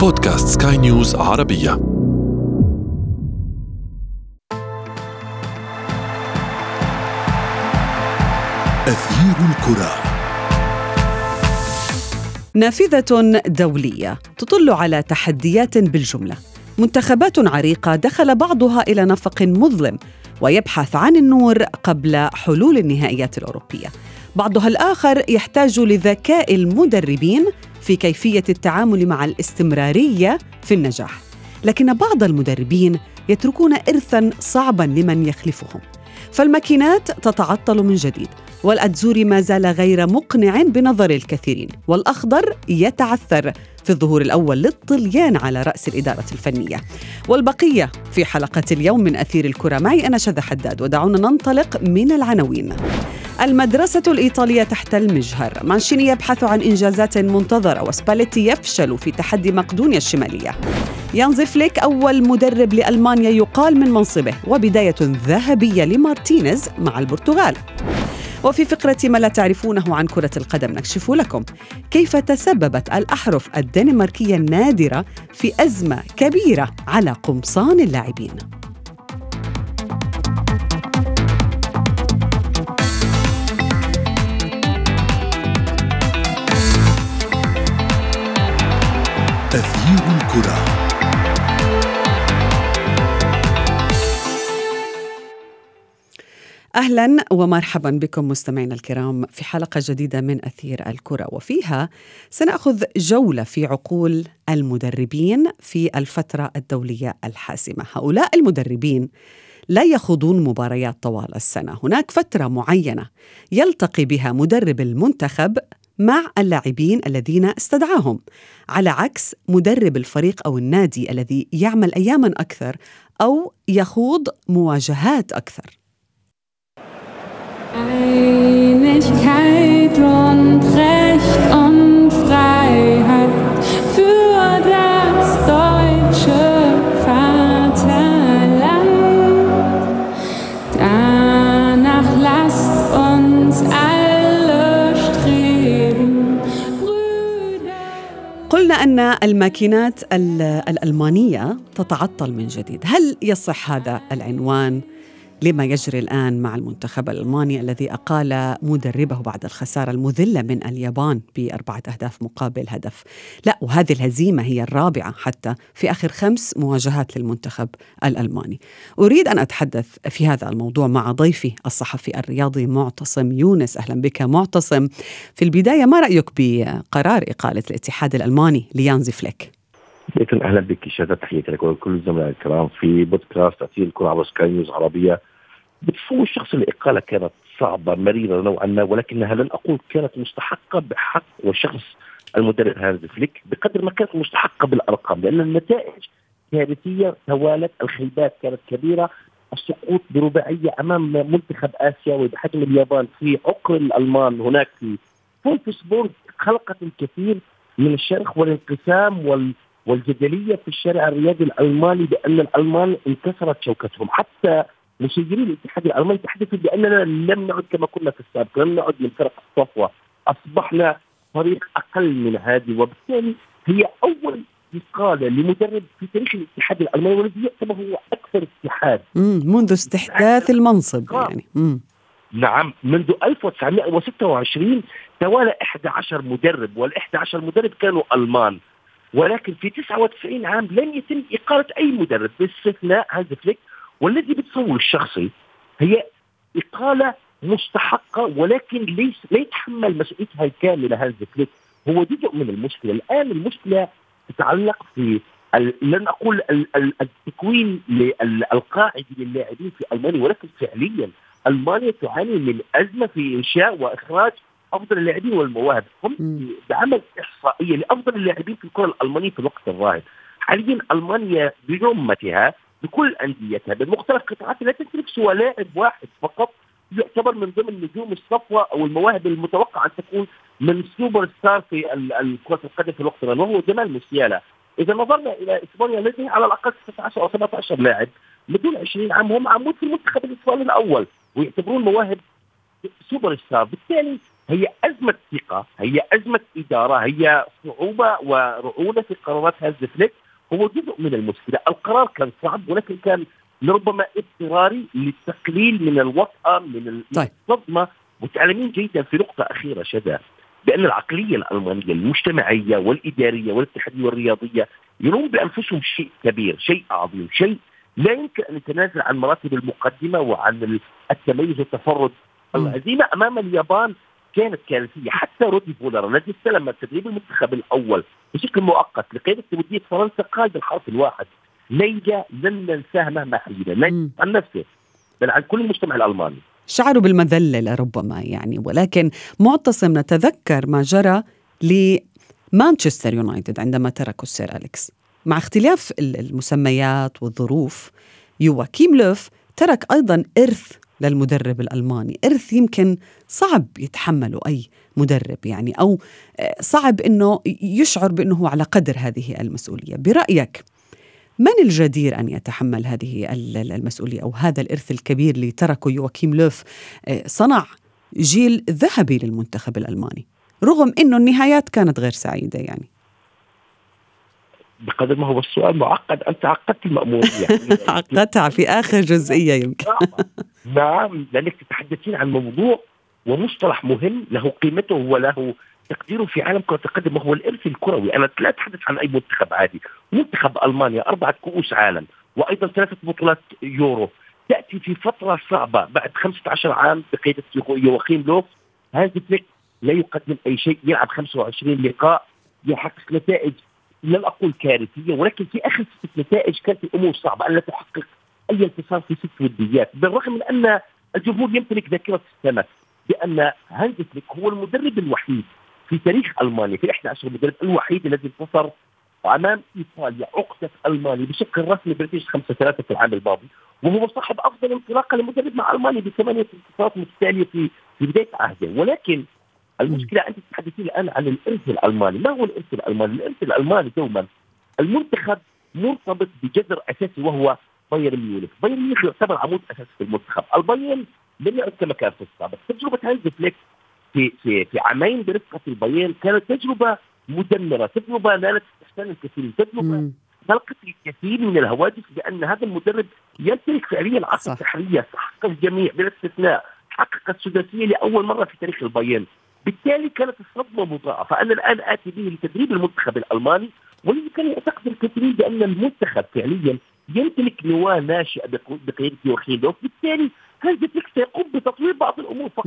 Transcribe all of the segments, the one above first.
بودكاست سكاي نيوز عربية. أثير الكرة. نافذة دولية تطل على تحديات بالجملة. منتخبات عريقة دخل بعضها إلى نفق مظلم ويبحث عن النور قبل حلول النهائيات الأوروبية. بعضها الآخر يحتاج لذكاء المدربين في كيفية التعامل مع الاستمرارية في النجاح. لكن بعض المدربين يتركون إرثاً صعباً لمن يخلفهم. فالماكينات تتعطل من جديد والأتزوري ما زال غير مقنع بنظر الكثيرين. والأخضر يتعثر في الظهور الأول للطليان على رأس الإدارة الفنية. والبقية في حلقة اليوم من أثير الكرة. معي أنا شذى حداد ودعونا ننطلق من العناوين. المدرسة الإيطالية تحت المجهر. مانشيني يبحث عن إنجازات منتظرة وسباليتي يفشل في تحدي مقدونيا الشمالية. هانزي فليك أول مدرب لألمانيا يقال من منصبه وبداية ذهبية لمارتينيز مع البرتغال. وفي فقرة ما لا تعرفونه عن كرة القدم نكشف لكم كيف تسببت الأحرف الدنماركية النادرة في أزمة كبيرة على قمصان اللاعبين. أثير الكرة. أهلا ومرحبا بكم مستمعينا الكرام في حلقة جديدة من أثير الكرة وفيها سنأخذ جولة في عقول المدربين في الفترة الدولية الحاسمة. هؤلاء المدربين لا يخوضون مباريات طوال السنة. هناك فترة معينة يلتقي بها مدرب المنتخب مع اللاعبين الذين استدعاهم. على عكس مدرب الفريق أو النادي الذي يعمل اياما أكثر أو يخوض مواجهات أكثر. Einigkeit und Recht und ان الماكينات ال- الألمانية تتعطل من جديد، هل يصح هذا العنوان؟ لما يجري الآن مع المنتخب الألماني الذي أقال مدربه بعد الخسارة المذلة من اليابان بأربعة أهداف مقابل هدف؟ لا وهذه الهزيمة هي الرابعة حتى في آخر خمس مواجهات للمنتخب الألماني. أريد أن أتحدث في هذا الموضوع مع ضيفي الصحفي الرياضي معتصم يونس، أهلا بك معتصم. في البداية ما رأيك بقرار إقالة الاتحاد الألماني لهانزي فليك؟ أهلا بك شهد تحياتي لك ولكل الزملاء الكرام في بودكاست تأثير الكرة على سكاي نيوز عربية بتصوري الشخصي الإقالة كانت صعبة مريرة نوعا ما ولكنها لن أقول كانت مستحقة بحق شخص المدرب هانز فليك بقدر ما كانت مستحقة بالأرقام لأن النتائج كارثية توالت الخيبات كانت كبيرة السقوط برباعية أمام منتخب آسيوي بحجم اليابان في عقر دار الألمان. هناك في فولفسبورغ خلقت الكثير من الشرخ والانقسام وال والجدلية في الشارع الرياضي الألماني بأن الألمان انكسرت شوكتهم. حتى مسيرين الاتحاد الألماني يتحدثوا بأننا لم نعد كما كنا في السابق لم نعد من فرق الصفوة أصبحنا فريق أقل من هذه وبالتالي هي أول اقاله لمدرب في تاريخ الاتحاد الألماني والذي يعتبر هو أكثر اتحاد. منذ استحداث المنصب يعني مم. نعم منذ 1926 توالى 11 مدرب وال 11 مدرب كانوا ألمان ولكن في 99 عام لم يتم إقالة أي مدرب باستثناء هانز فليك والذي بتصور الشخصي هي إقالة مستحقة ولكن ليس لا يتحمل مسؤوليتها الكاملة هانز فليك هو جزء من المشكلة. الآن المشكلة تتعلق في لن ال- التكوين القاعدي للاعبين في ألمانيا ولكن فعليا ألمانيا تعاني من أزمة في إنشاء وإخراج أفضل اللاعبين والمواهب. هم. بعمل إحصائية لأفضل اللاعبين في الكرة الألمانية في الوقت الراهن. حاليا ألمانيا برمتها بكل أنديتها بمختلف قطاعاتها لا تمتلك سوى لاعب واحد فقط يعتبر من ضمن نجوم الصفوة أو المواهب المتوقع أن تكون من سوبر ستار في كره القدم في الوقت الراهن وهو جمال موسيالا. إذا نظرنا إلى إسبانيا لديها على الأقل 16 أو 17 لاعب بدون 20 عام هم عمود في المنتخب الإسباني الأول ويعتبرون مواهب super star. بالتالي هي أزمة ثقة هي أزمة إدارة هي صعوبة ورعونة في قرارات هانز فليك هو جزء من المشكلة القرار كان صعب ولكن كان لربما اضطراري للتقليل من الوطأة من طيب. الصدمة وتعلمين جيدا في نقطة أخيرة شذا بأن العقلية الألمانية المجتمعية والإدارية والاتحادية والرياضية يرون بأنفسهم شيء كبير شيء عظيم شيء لا يمكن أن يتنازل عن مراتب المقدمة وعن التميز والتفرد. الهزيمة أمام اليابان كانت كارثية. حتى رودي فولر الذي استلم تدريب المنتخب الأول بشكل مؤقت لقيادة ودية فرنسا قال بالحرف الواحد ليلى لن ننساه مهما حيينا. عن نفسه بل عن كل المجتمع الألماني. شعروا بالمذلة لربما يعني ولكن معتصم نتذكر ما جرى لمانشستر يونايتد عندما تركوا السير أليكس. مع اختلاف ال- المسميات والظروف يواكيم لوف ترك أيضا إرث للمدرب الألماني. إرث يمكن صعب يتحمله أي مدرب يعني أو آه، صعب أنه يشعر بأنه هو على قدر هذه المسؤولية. برأيك من الجدير أن يتحمل هذه ال- ال- المسؤولية أو هذا الإرث الكبير اللي تركه يواكيم لوف آه، صنع جيل ذهبي للمنتخب الألماني رغم أنه النهايات كانت غير سعيدة يعني؟ بقدر ما هو السؤال معقد. أنت عقدت المأمورية. عقدتها في آخر جزئية يمكن. نعم لأنك تتحدثين عن موضوع ومصطلح مهم له قيمته وله تقديره في عالم كرة القدم وهو الإرث الكروي. أنا لا أتحدث عن أي منتخب عادي. منتخب ألمانيا أربعة كؤوس عالم وأيضا ثلاثة بطولات يورو. تأتي في فترة صعبة بعد 15 عام بقيادة يواخيم لوف. هذا فليك لا يقدم أي شيء يلعب 25 لقاء يحقق نتائج لن أقول كارثية ولكن في آخر ست نتائج كانت الأمور صعبة. ألا تحقق أي انتصار في ست وديات بالرغم من أن الجمهور يمتلك ذاكرة السمك بأن هانز فليك هو المدرب الوحيد في تاريخ ألمانيا في 11 المدرب الوحيد الذي انتصر أمام إيطاليا عقدة ألمانيا بشكل رسمي بريتش 5 3 في العام الماضي وهو صاحب أفضل انطلاقة لمدرب مع ألمانيا بثمانية انتصارات متتالية في في بداية عهده ولكن المشكلة انت تتحدثين الآن عن الإرث الألماني، ما هو الإرث الألماني؟ الإرث الألماني دوما المنتخب مرتبط بجذر أساسي وهو بايرن ميونخ، بايرن ميونخ يعتبر عمود أساسي في المنتخب، البايرن لم يعد كما كان في السابق، تجربة هانز فليك في في في عامين برفقة البايرن كانت تجربة مدمرة، تجربة نالت استحسان الكثيرين، تجربة. خلقت الكثير من الهواجس بأن هذا المدرب يمتلك فعليا عصا. سحريه تحقق الجميع بلا استثناء حقق السداسية لأول مرة في تاريخ البايرن. بالتالي كانت الصدمة مضاعفة. أنا الآن آتي به لتدريب المنتخب الألماني والذي كان يعتقد الكثيرين بأن المنتخب فعليا يمتلك نواة ناشئة بقيادة يواخيم لوف بالتالي هانز فليك سيقوم بتطوير بعض الأمور فقط.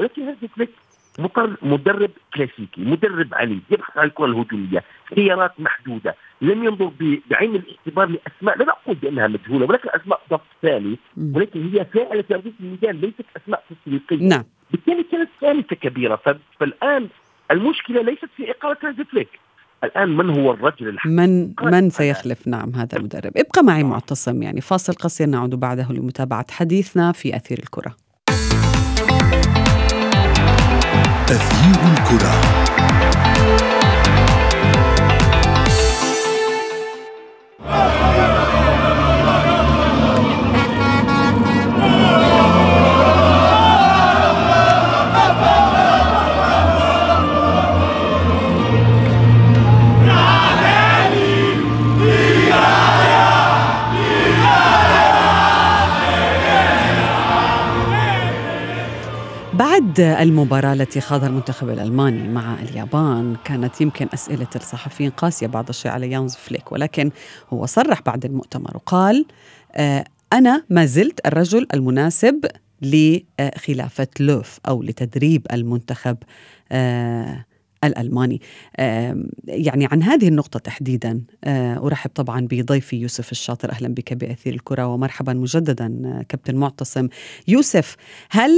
ولكن هانز فليك مدرب كلاسيكي مدرب عنيد يبحث عن الكرة الهجومية خيارات محدودة لم ينظر بعين الاعتبار لأسماء لا نقول بأنها مجهولة ولكن أسماء صف ثاني. ولكن هي فاعله في ارضيه الميدان ليست أسماء تسويقية. نعم. بالتالي كانت كارثه كبيرة فالآن المشكلة ليست في إقالة هانز فليك الآن من هو الرجل الحقيقي من من سيخلف؟ نعم هذا المدرب. ابقى معي معتصم يعني. فاصل قصير نعود بعده لمتابعة حديثنا في أثير الكرة. أثير الكرة. بعد المباراة التي خاضها المنتخب الألماني مع اليابان كانت يمكن أسئلة الصحفيين قاسية بعض الشيء على يانز فليك ولكن هو صرح بعد المؤتمر وقال آه أنا ما زلت الرجل المناسب لخلافة لوف أو لتدريب المنتخب آه الألماني. يعني عن هذه النقطة تحديدا آه أرحب طبعا بضيفي يوسف الشاطر أهلا بك بأثير الكرة ومرحبا مجددا آه، كابتن معتصم. يوسف هل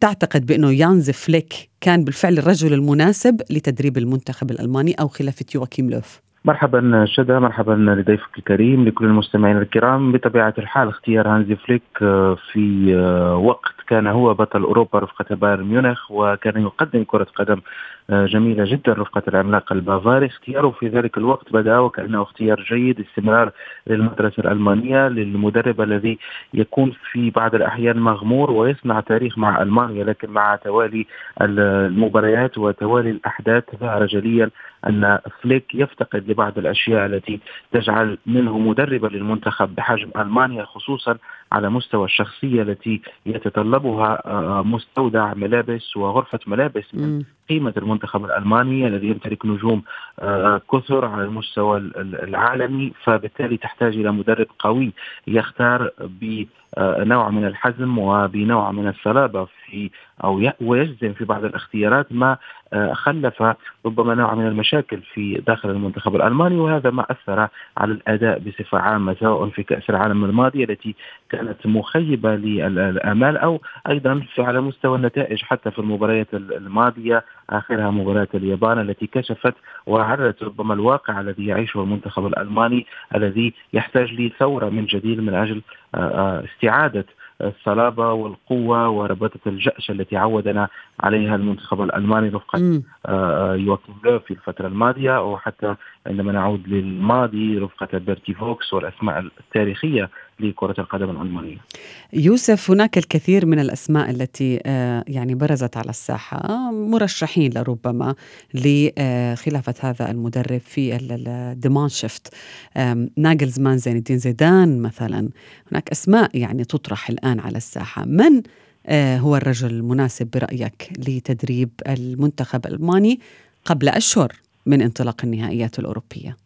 تعتقد بأنه يانز فليك كان بالفعل الرجل المناسب لتدريب المنتخب الألماني أو خلافة يواكيم لوف؟ مرحبا شدا مرحبا لضيفك الكريم لكل المستمعين الكرام. بطبيعة الحال اختيار هانزي فليك آه، في وقت كان هو بطل أوروبا رفقة بايرن ميونخ وكان يقدم كرة قدم آه، جميلة جدا رفقة العملاق البافاري. اختياره في ذلك الوقت بدأ وكأنه اختيار جيد استمرار للمدرسة الألمانية للمدرب الذي يكون في بعض الأحيان مغمور ويصنع تاريخ مع ألمانيا لكن مع توالي المباريات وتوالي الأحداث ظهر جليا أن فليك يفتقد لبعض الأشياء التي تجعل منه مدربا للمنتخب بحجم ألمانيا خصوصا على مستوى الشخصية التي يتطلبها آه، مستودع ملابس وغرفة ملابس من قيمة المنتخب الألماني الذي يمتلك نجوم آه، كثر على المستوى العالمي فبالتالي تحتاج إلى مدرب قوي يختار بنوع من الحزم وبنوع من الصلابة في أو ويجزم في بعض الاختيارات ما آه، خلف ربما نوع من المشاكل في داخل المنتخب الألماني وهذا ما أثر على الأداء بصفة عامة سواء في كأس العالم الماضية التي كانت مخيبة للآمال أو أيضا على مستوى النتائج حتى في المباريات الماضية آخرها مباراة اليابان التي كشفت وعرت ربما الواقع الذي يعيشه المنتخب الألماني الذي يحتاج لثورة من جديد من أجل آه، آه، استعادة الصلابة والقوة وربطة الجأش التي عودنا عليها المنتخب الألماني رفقة آه، يواكيم في الفترة الماضية وحتى عندما نعود للماضي رفقة بيرتي فوكس والأسماء التاريخية لكرة القدم الألمانية يوسف هناك الكثير من الأسماء التي آه، يعني برزت على الساحة مرشحين لربما لخلافة هذا المدرب في الديمان شيفت. ناجلزمان زين الدين زيدان مثلا. هناك أسماء يعني تطرح الآن على الساحة. من آه، هو الرجل المناسب برأيك لتدريب المنتخب الألماني قبل أشهر؟ من انطلاق النهائيات الأوروبية؟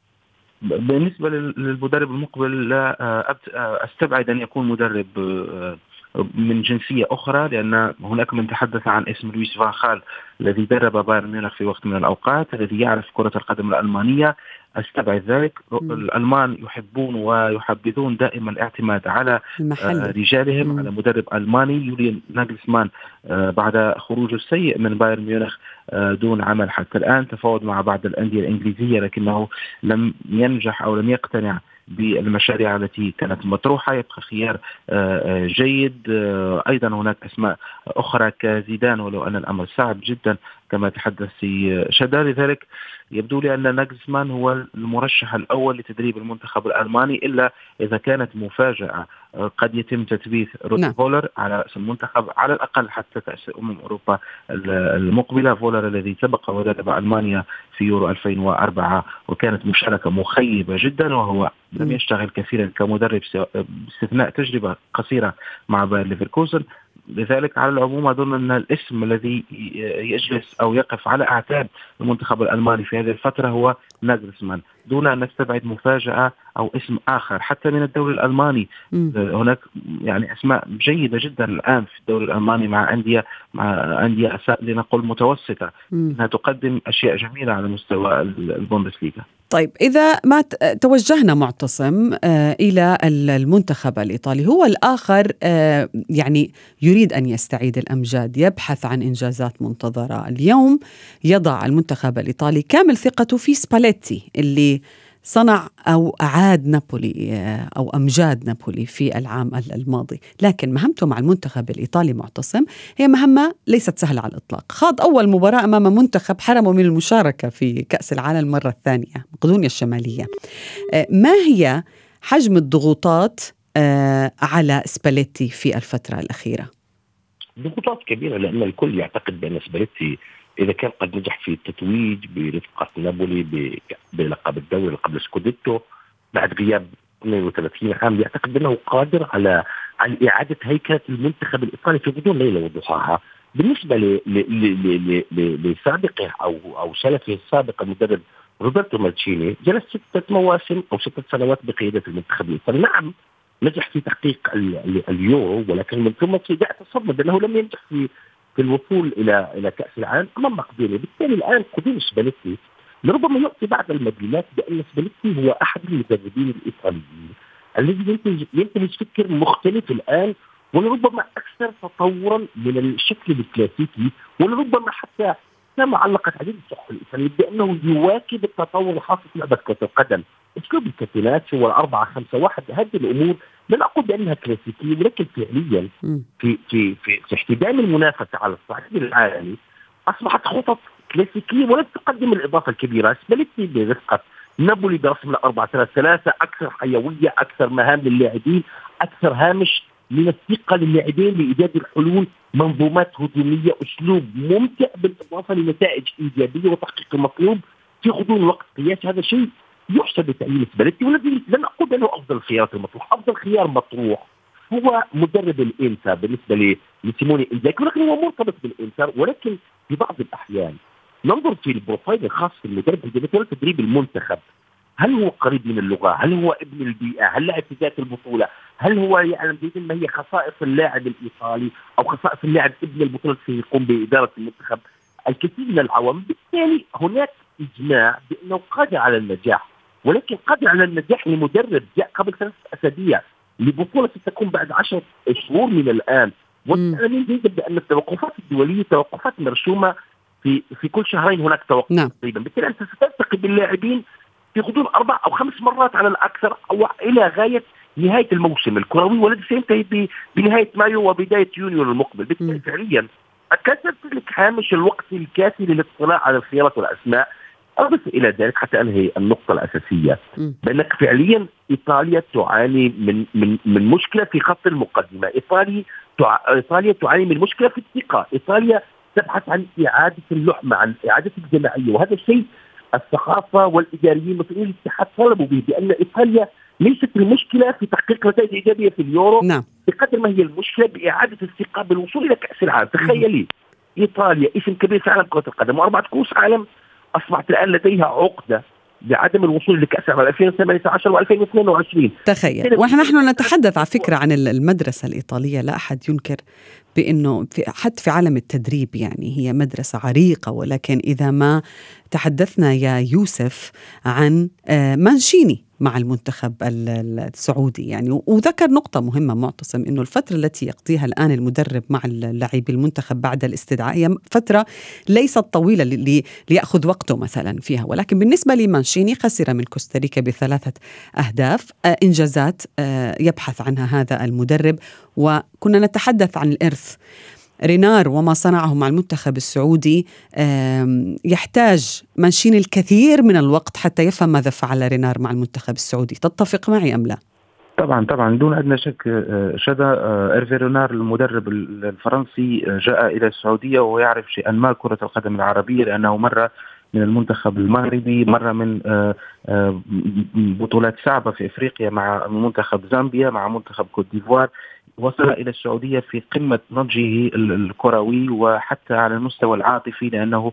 بالنسبة للمدرب المقبل لا آه، آه، أستبعد أن يكون مدرب آه، من جنسية أخرى لأن هناك من تحدث عن اسم لويس فان خال الذي درب بايرن ميونخ في وقت من الأوقات الذي يعرف كرة القدم الألمانية أستبعد ذلك مم. الألمان يحبون ويحبذون دائما الاعتماد على المحل. رجالهم مم. على مدرب ألماني يوليان ناجلسمان بعد خروجه السيء من بايرن ميونخ دون عمل. حتى الآن تفاوض مع بعض الأندية الإنجليزية لكنه لم ينجح أو لم يقتنع بالمشاريع التي كانت مطروحة. يبقى خيار آه، آه، جيد. أيضا هناك أسماء أخرى كزيدان ولو أن الأمر صعب جدا كما تحدث رشدا لذلك يبدو لي أن ناجلزمان هو المرشح الأول لتدريب المنتخب الألماني إلا إذا كانت مفاجأة. قد يتم تثبيت رودي نعم. فولر على المنتخب على الأقل حتى كأس أمم أوروبا المقبلة. فولر الذي سبق ودرب ألمانيا في يورو 2004 وكانت مشاركة مخيبة جدا وهو لم يشتغل كثيرا كمدرب باستثناء تجربة قصيرة مع باير ليفركوزن. لذلك على العموم اظن ان الاسم الذي يجلس أو يقف على أعتاب المنتخب الألماني في هذه الفترة هو ناجلسمان. دون أن نستبعد مفاجأة أو اسم آخر حتى من الدوري الألماني. م. هناك يعني أسماء جيدة جدا الآن في الدوري الألماني مع أندية مع أندية لنقل متوسطة. م. إنها تقدم أشياء جميلة على مستوى البوندسليغا. طيب إذا ما توجهنا معتصم آه، إلى المنتخب الإيطالي. هو الآخر آه، يعني يريد أن يستعيد الأمجاد يبحث عن إنجازات منتظرة اليوم. يضع المنتخب الإيطالي كامل ثقته في سباليتي اللي صنع أو أعاد نابولي آه، أو أمجاد نابولي في العام الماضي. لكن مهمته مع المنتخب الإيطالي معتصم هي مهمة ليست سهلة على الإطلاق. خاض أول مباراة أمام منتخب حرمه من المشاركة في كأس العالم المرة الثانية مقدونيا الشمالية. آه، ما هي حجم الضغوطات آه، على سباليتي في الفترة الأخيرة؟ ضغوطات كبيرة لأن الكل يعتقد بأن سباليتي إذا كان قد نجح في التتويج برفقة نابولي بلقب الدوري لقب سكوديتو بعد غياب 32 عام يعتقد أنه قادر على على إعادة هيكلة المنتخب الإيطالي في غضون ليلة وضحاها. بالنسبة لسابقه أو أو سلفه السابق المدرب روبرتو مانشيني جلس ستة مواسم أو ستة سنوات بقيادة المنتخب الإيطالي. نعم نجح في تحقيق اليورو ولكن من ثم يتصدم أنه لم ينجح في في الوصول إلى إلى كأس العالم أمام مقدونيا، بالتالي الآن قدوم سباليتي لربما يعطي بعض المدلولات بأن سباليتي هو أحد المدربين الإيطاليين الذي ينتج ينتج فكر مختلف الآن ولربما أكثر تطورا من الشكل الكلاسيكي ولربما حتى كما علقت عديد الصحف الايطاليه بأنه يواكب التطور الخاص في لعبة كرة القدم. اسلوب الكابتنات هو الأربعة خمسة واحد. هذه الأمور لا أقول بأنها كلاسيكية ولكن فعليا. في في في, في احتدام المنافسة على الصعيد العالمي أصبحت خطط كلاسيكية ولم تقدم الإضافة الكبيرة. سباليتي برفقة نابولي برسم ل 4 3 3 أكثر حيوية أكثر مهام للاعبين أكثر هامش من الثقة للاعبين لإيجاد الحلول منظومات هجومية أسلوب ممتع بالإضافة لنتائج إيجابية وتحقيق المطلوب في غضون وقت قياسي هذا شيء يحسب بتأييد سباليتي والذي لن أقول بأنه أفضل الخيارات المطروح أفضل خيار مطروح هو مدرب الإنتر بالنسبة ل- لسيموني إنزاغي ولكن هو مرتبط بالإنتر ولكن في بعض الأحيان ننظر في ال profile الخاص في المدرب الجديد تدريب المنتخب هل هو قريب من اللغة؟ هل هو ابن البيئة؟ هل لعب في ذات البطولة؟ هل هو يعلم جيدا ما هي خصائص اللاعب الإيطالي أو خصائص اللاعب ابن البطولة التي يقوم بإدارة المنتخب؟ الكثير من العوامل، بالتالي هناك إجماع بأنه قادر على النجاح، ولكن قادر على النجاح لمدرب جاء قبل ثلاث أسابيع لبطولة ستكون بعد عشر شهور من الآن، وتعلمين جيدا بان التوقفات الدولية توقفات مرسومة في في كل شهرين هناك توقف نعم. تقريبا. بالتالي أنت ستلتقي باللاعبين في غضون أربع أو خمس مرات على الأكثر أو إلى غاية نهاية الموسم. الكروي والذي سينتهي بنهاية مايو وبداية يونيو المقبل بالتالي. فعليا كانت تمتلك هامش الوقت الكافي للاطلاع على الخيارات والأسماء. أضف إلى ذلك حتى انهي النقطة الأساسية. بأنك فعليا إيطاليا تعاني من من من مشكلة في خط المقدمة، ايطاليا تع... إيطاليا تعاني من مشكلة في الثقة، إيطاليا تبحث عن إعادة اللحمه، عن إعادة الجماعية، وهذا الشيء الثقافة والإداريين مسؤولين الاتحاد طلبوا به بأن إيطاليا ليست المشكلة في تحقيق نتائج ايجابيه في اليورو نعم. بقدر ما هي المشكلة بإعادة الثقة بالوصول إلى كأس العالم، تخيلي إيطاليا اسم كبير في عالم كرة القدم وأربعة كؤوس عالم أصبحت الآن لديها عقدة بعدم الوصول لكاس العالم 2018 و2022 تخيل. ونحن نحن نتحدث على فكرة عن ال- المدرسة الإيطالية. لا أحد ينكر بأنه في حتى في عالم التدريب يعني هي مدرسة عريقة. ولكن إذا ما تحدثنا يا يوسف عن آه، مانشيني. مع المنتخب ال- ال- السعودي. يعني وذكر نقطة مهمة معتصم أنه الفترة التي يقضيها الآن المدرب مع اللاعبي المنتخب بعد الاستدعاء هي فترة ليست طويلة ل- ل- ليأخذ وقته مثلا فيها. ولكن بالنسبة لمانشيني خسر من كوستاريكا بثلاثة أهداف آه، إنجازات آه، يبحث عنها هذا المدرب. وكنا نتحدث عن الإرث. رينار وما صنعه مع المنتخب السعودي يحتاج مانشيني الكثير من الوقت حتى يفهم ماذا فعل رينار مع المنتخب السعودي. تتفق معي أم لا؟ طبعا طبعا. دون أدنى شك آه، شذا آه، إيرفي رونار المدرب ال- الفرنسي آه، جاء إلى السعودية ويعرف شيئا ما كرة القدم العربية لأنه مر من المنتخب المغربي مر من بطولات صعبة في إفريقيا مع منتخب زامبيا مع منتخب كوت ديفوار. وصل إلى السعودية في قمة نضجه ال- الكروي وحتى على المستوى العاطفي لأنه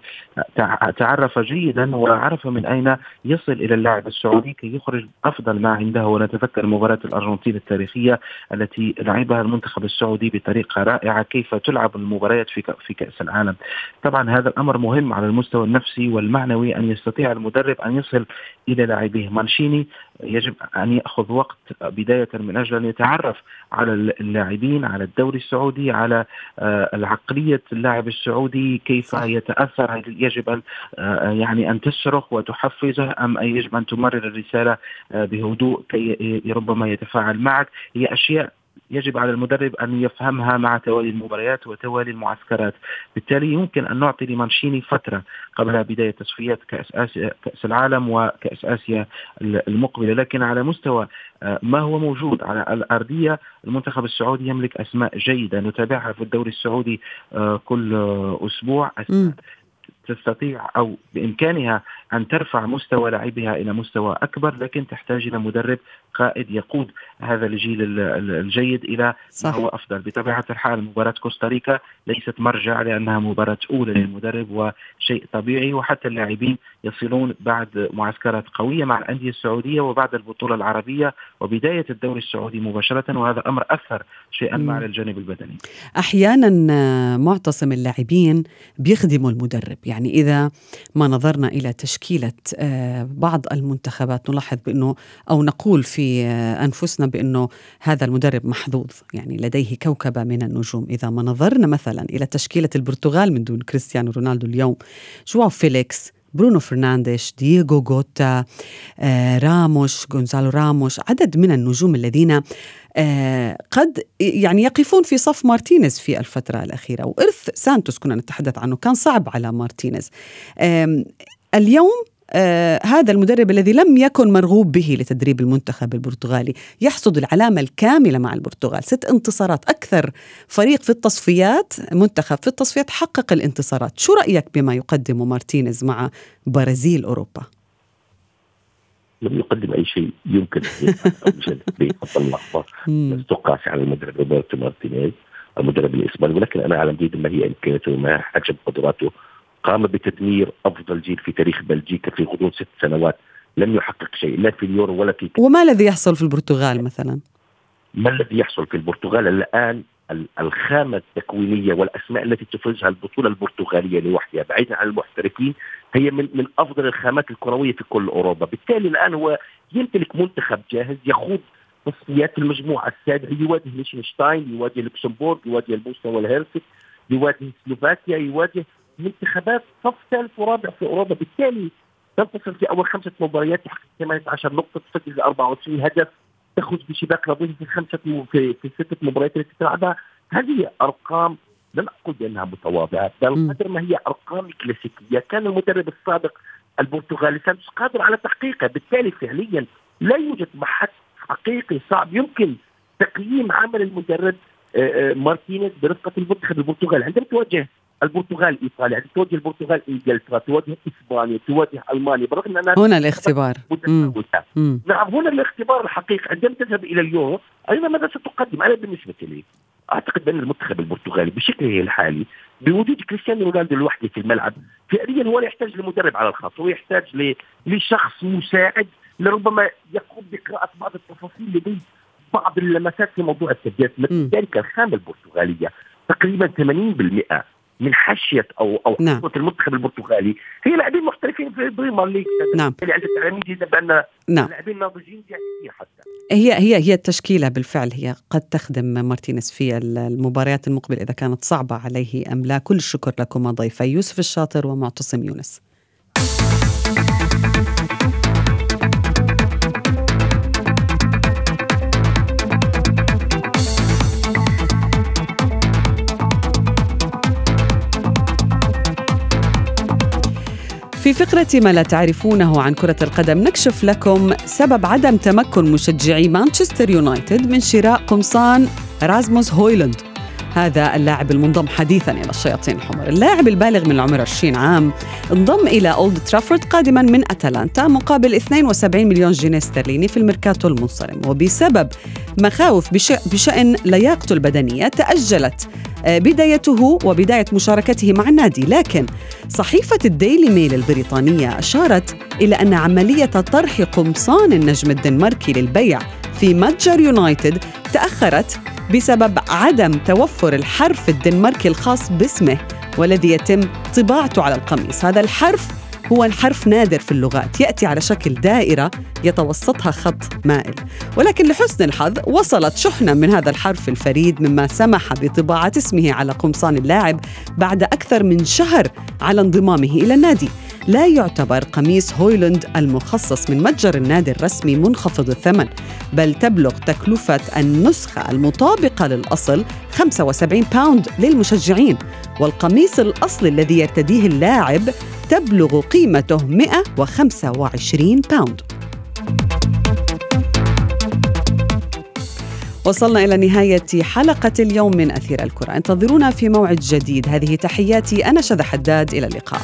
تع- تعرف جيدا وعرف من أين يصل إلى اللاعب السعودي كي يخرج أفضل ما عنده ونتذكر مباراة الأرجنتين التاريخية التي لعبها المنتخب السعودي بطريقة رائعة كيف تلعب المباريات في في كأس العالم. طبعا هذا الأمر مهم على المستوى النفسي والمعنوي أن يستطيع المدرب أن يصل إلى لاعبيه مانشيني يجب أن يأخذ وقت بداية من أجل أن يتعرف على اللاعبين على الدوري السعودي على آه، العقلية اللاعب السعودي كيف يتأثر هل يجب أن آه، يعني أن تصرخ وتحفزه أم يجب أن تمرر الرسالة آه، بهدوء كي ربما يتفاعل معك. هي أشياء يجب على المدرب أن يفهمها مع توالي المباريات وتوالي المعسكرات، بالتالي يمكن أن نعطي لمانشيني فترة قبل بداية تصفيات كأس آسيا كأس العالم وكأس آسيا المقبلة، لكن على مستوى آه، ما هو موجود على الأرضية المنتخب السعودي يملك أسماء جيدة. نتابعها في الدوري السعودي آه، كل آه، أسبوع. مم. تستطيع أو بإمكانها أن ترفع مستوى لاعبها إلى مستوى أكبر لكن تحتاج إلى مدرب قائد يقود هذا الجيل ال- ال- الجيد إلى ما هو أفضل. بطبيعة الحال مباراة كوستاريكا ليست مرجع لأنها مباراة أولى للمدرب وشيء طبيعي وحتى اللاعبين يصلون بعد معسكرات قوية مع الأندية السعودية وبعد البطولة العربية وبداية الدوري السعودي مباشرة وهذا أمر أثر شيئا ما. على الجانب البدني. أحيانا آه، معتصم اللاعبين بيخدموا المدرب. يعني إذا ما نظرنا إلى تشكيلة آه، بعض المنتخبات نلاحظ بأنه أو نقول في آه، أنفسنا بأنه هذا المدرب محظوظ يعني لديه كوكبة من النجوم. إذا ما نظرنا مثلا إلى تشكيلة البرتغال من دون كريستيانو رونالدو اليوم جواو فيليكس؟ برونو فرنانديش دييغو جوتا راموش غونزالو راموش عدد من النجوم الذين آه، قد يعني يقفون في صف مارتينيز في الفترة الأخيرة. وإرث سانتوس كنا نتحدث عنه كان صعب على مارتينيز. اليوم آه هذا المدرب الذي لم يكن مرغوب به لتدريب المنتخب البرتغالي. يحصد العلامة الكاملة مع البرتغال. ست انتصارات. أكثر فريق في التصفيات منتخب في التصفيات حقق الانتصارات. شو رأيك بما يقدمه مارتينيز مع برازيل أوروبا؟ لم يقدم أي شيء يمكن في اللحظه مم. تقاس على المدرب روبرتو مارتينيز المدرب الإسباني ولكن أنا اعلم جيدا ما هي امكانياته وما حجم قدراته قام بتدمير أفضل جيل في تاريخ بلجيكا في غضون ست سنوات. لم يحقق شيء لا في اليورو ولا في وما الذي يحصل في البرتغال مثلا؟ ما الذي يحصل في البرتغال الآن؟ ال- الخامة التكوينية والأسماء التي تفرزها البطولة البرتغالية لوحدها بعيدا عن المحترفين هي من من أفضل الخامات الكروية في كل أوروبا، بالتالي الآن هو يمتلك منتخب جاهز يخوض تصفيات المجموعة. السابعه يواجه ليشنشتاين، يواجه لوكسمبورغ، يواجه البوسنه والهرسك، يواجه سلوفاكيا، يواجه منتخبات صف ثالث ورابع في أوروبا، بالتالي تنتصر في أول خمسة مباريات تحقق 18 نقطة تسجل 24 هدف تخرج بشباك نظيف في خمسة م- في في السته مباريات التي تلعبها. هذه أرقام؟ لن أقول بأنها متواضعة بل. قدر ما هي أرقام كلاسيكية. كان المدرب السابق البرتغالي سانتوس قادر على تحقيقها بالتالي فعليا لا يوجد محك حقيقي صعب. يمكن تقييم عمل المدرب آه، آه، مارتينيز برفقة المنتخب البرتغالي. عندما تواجه البرتغال إيطاليا. عندما تواجه البرتغال إنجلترا تواجه إسبانيا تواجه ألمانيا. برغم انها هنا الاختبار. نعم هنا الاختبار الحقيقي. عندما تذهب إلى اليورو اين ماذا ستقدم؟ أنا بالنسبة لي أعتقد بأن المنتخب البرتغالي بشكله الحالي بوجود كريستيانو رونالدو لوحده في الملعب فعليا هو لا يحتاج لمدرب على الخط هو يحتاج لشخص مساعد لربما يقوم بقراءة بعض التفاصيل لديه بعض اللمسات في موضوع التبديلات. لذلك الخامه البرتغالية تقريبا 80% من حاشية أو أو نعم. حصة المنتخب البرتغالي. هي لاعبين محترفين في ال Premier League نعم. عندك تعلمين جدا بأن نعم. لاعبين ناضجين جاهزين حتى. هي هي هي التشكيلة بالفعل. هي قد تخدم مارتينيز في المباريات المقبلة إذا كانت صعبة عليه أم لا. كل الشكر لكم ضيفي يوسف الشاطر ومعتصم يونس. فقرة ما لا تعرفونه عن كرة القدم نكشف لكم سبب عدم تمكن مشجعي مانشستر يونايتد من شراء قمصان رازموس هويلاند هذا اللاعب المنضم حديثا إلى الشياطين الحمر. اللاعب البالغ من العمر 20 عام انضم إلى أولد ترافورد قادما من أتلانتا مقابل 72 مليون جنيه استرليني في الميركاتو المنصرم. وبسبب مخاوف بش- بشأن لياقته البدنية تأجلت آه، بدايته وبداية مشاركته مع النادي. لكن صحيفة الديلي ميل البريطانية أشارت إلى أن عملية طرح قمصان النجم الدنماركي للبيع في متجر يونايتد تأخرت بسبب عدم توفر الحرف الدنماركي الخاص باسمه والذي يتم طباعته على القميص. هذا الحرف هو حرف نادر في اللغات يأتي على شكل دائرة يتوسطها خط مائل. ولكن لحسن الحظ وصلت شحنة من هذا الحرف الفريد مما سمح بطباعة اسمه على قمصان اللاعب بعد أكثر من شهر على انضمامه إلى النادي. لا يعتبر قميص هويلاند المخصص من متجر النادي الرسمي منخفض الثمن بل تبلغ تكلفة النسخة المطابقة للأصل 75 pound للمشجعين والقميص الأصلي الذي يرتديه اللاعب تبلغ قيمته 125 pound وصلنا إلى نهاية حلقة اليوم من أثير الكرة. انتظرونا في موعد جديد. هذه تحياتي أنا شذى حداد. إلى اللقاء.